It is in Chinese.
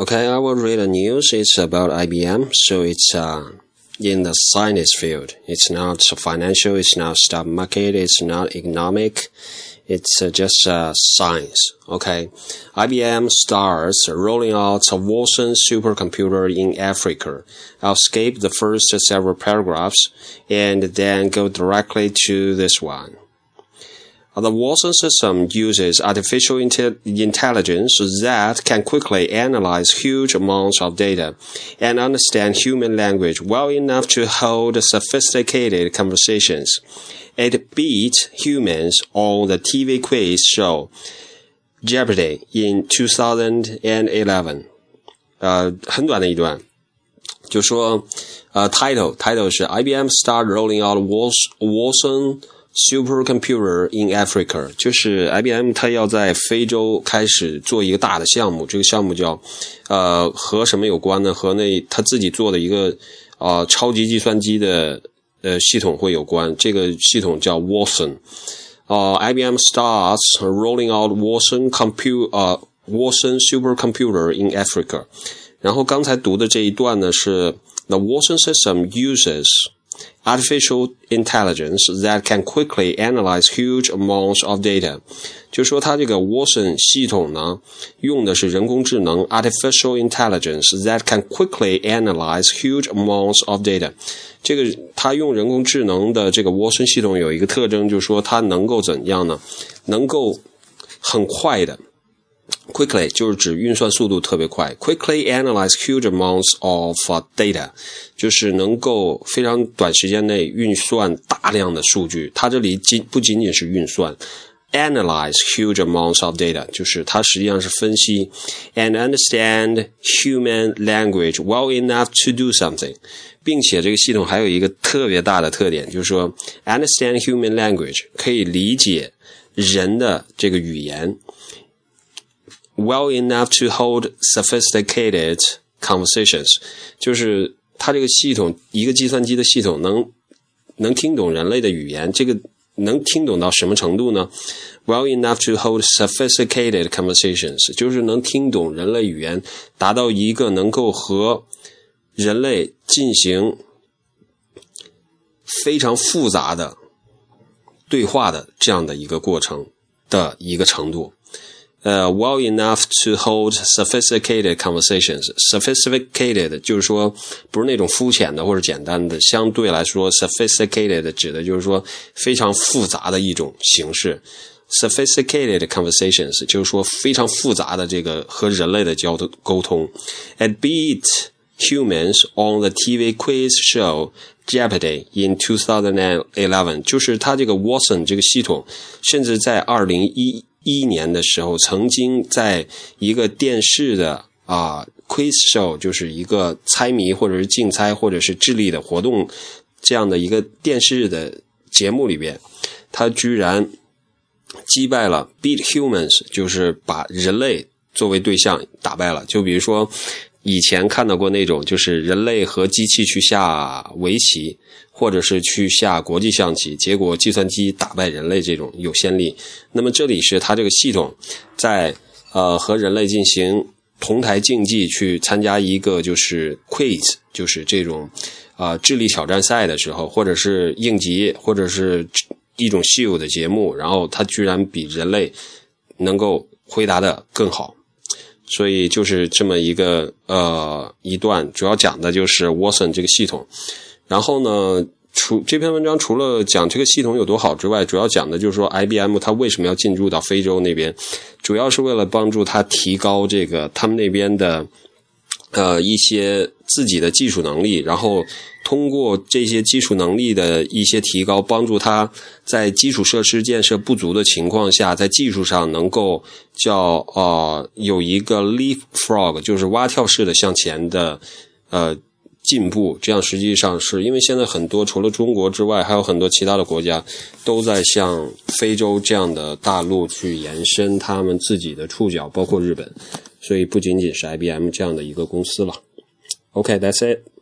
Okay, I will read the news. It's about IBM, so it's uh, in the science field. It's not financial. It's not stock market. It's not economic. It's uh, just uh, science. Okay, IBM starts rolling out a Watson supercomputer in Africa. I'll skip the first several paragraphs and then go directly to this one. The Watson system uses artificial intelligence that can quickly analyze huge amounts of data and understand human language well enough to hold sophisticated conversations. It beat humans on the TV quiz show Jeopardy in 2011. 呃，很短的一段，就说，呃，title title 是 IBM start rolling out Watson Supercomputer in Africa，就是 IBM 它要在非洲开始做一个大的项目，这个项目叫，呃，和什么有关呢？和那他自己做的一个啊、呃、超级计算机的呃系统会有关。这个系统叫 Watson。呃，IBM starts rolling out Watson compute 呃 Watson supercomputer in Africa。然后刚才读的这一段呢是 The Watson system uses artificial intelligence that can quickly analyze huge amounts of data，就说它这个 Watson 系统呢，用的是人工智能 artificial intelligence that can quickly analyze huge amounts of data。这个它用人工智能的这个 Watson 系统有一个特征，就是说它能够怎样呢？能够很快的。Quickly 就是指运算速度特别快，quickly analyze huge amounts of data，就是能够非常短时间内运算大量的数据。它这里仅不仅仅是运算，analyze huge amounts of data，就是它实际上是分析，and understand human language well enough to do something，并且这个系统还有一个特别大的特点，就是说 understand human language 可以理解人的这个语言。Well enough to hold sophisticated conversations，就是它这个系统，一个计算机的系统能能听懂人类的语言，这个能听懂到什么程度呢？Well enough to hold sophisticated conversations，就是能听懂人类语言，达到一个能够和人类进行非常复杂的对话的这样的一个过程的一个程度。呃、uh,，well enough to hold sophisticated conversations. Sophisticated 就是说不是那种肤浅的或者简单的，相对来说，sophisticated 指的就是说非常复杂的一种形式。Sophisticated conversations 就是说非常复杂的这个和人类的交沟通。And beat humans on the TV quiz show Jeopardy in 2011，就是它这个 Watson 这个系统，甚至在二零一。 一年的时候，曾经在一个电视的啊 quiz show，就是一个猜谜或者是竞猜或者是智力的活动这样的一个电视的节目里边，他居然击败了 beat humans，就是把人类作为对象打败了。就比如说以前看到过那种，就是人类和机器去下围棋。或者是去下国际象棋，结果计算机打败人类这种有先例。那么这里是它这个系统在呃和人类进行同台竞技，去参加一个就是 quiz，就是这种啊、呃、智力挑战赛的时候，或者是应急，或者是一种稀有的节目，然后它居然比人类能够回答的更好。所以就是这么一个呃一段，主要讲的就是沃森这个系统。然后呢，除这篇文章除了讲这个系统有多好之外，主要讲的就是说 IBM 它为什么要进入到非洲那边，主要是为了帮助它提高这个他们那边的呃一些自己的技术能力，然后通过这些技术能力的一些提高，帮助他在基础设施建设不足的情况下，在技术上能够叫呃有一个 leapfrog，就是蛙跳式的向前的呃。进步，这样实际上是因为现在很多除了中国之外，还有很多其他的国家都在向非洲这样的大陆去延伸他们自己的触角，包括日本，所以不仅仅是 IBM 这样的一个公司了。OK，that's、it.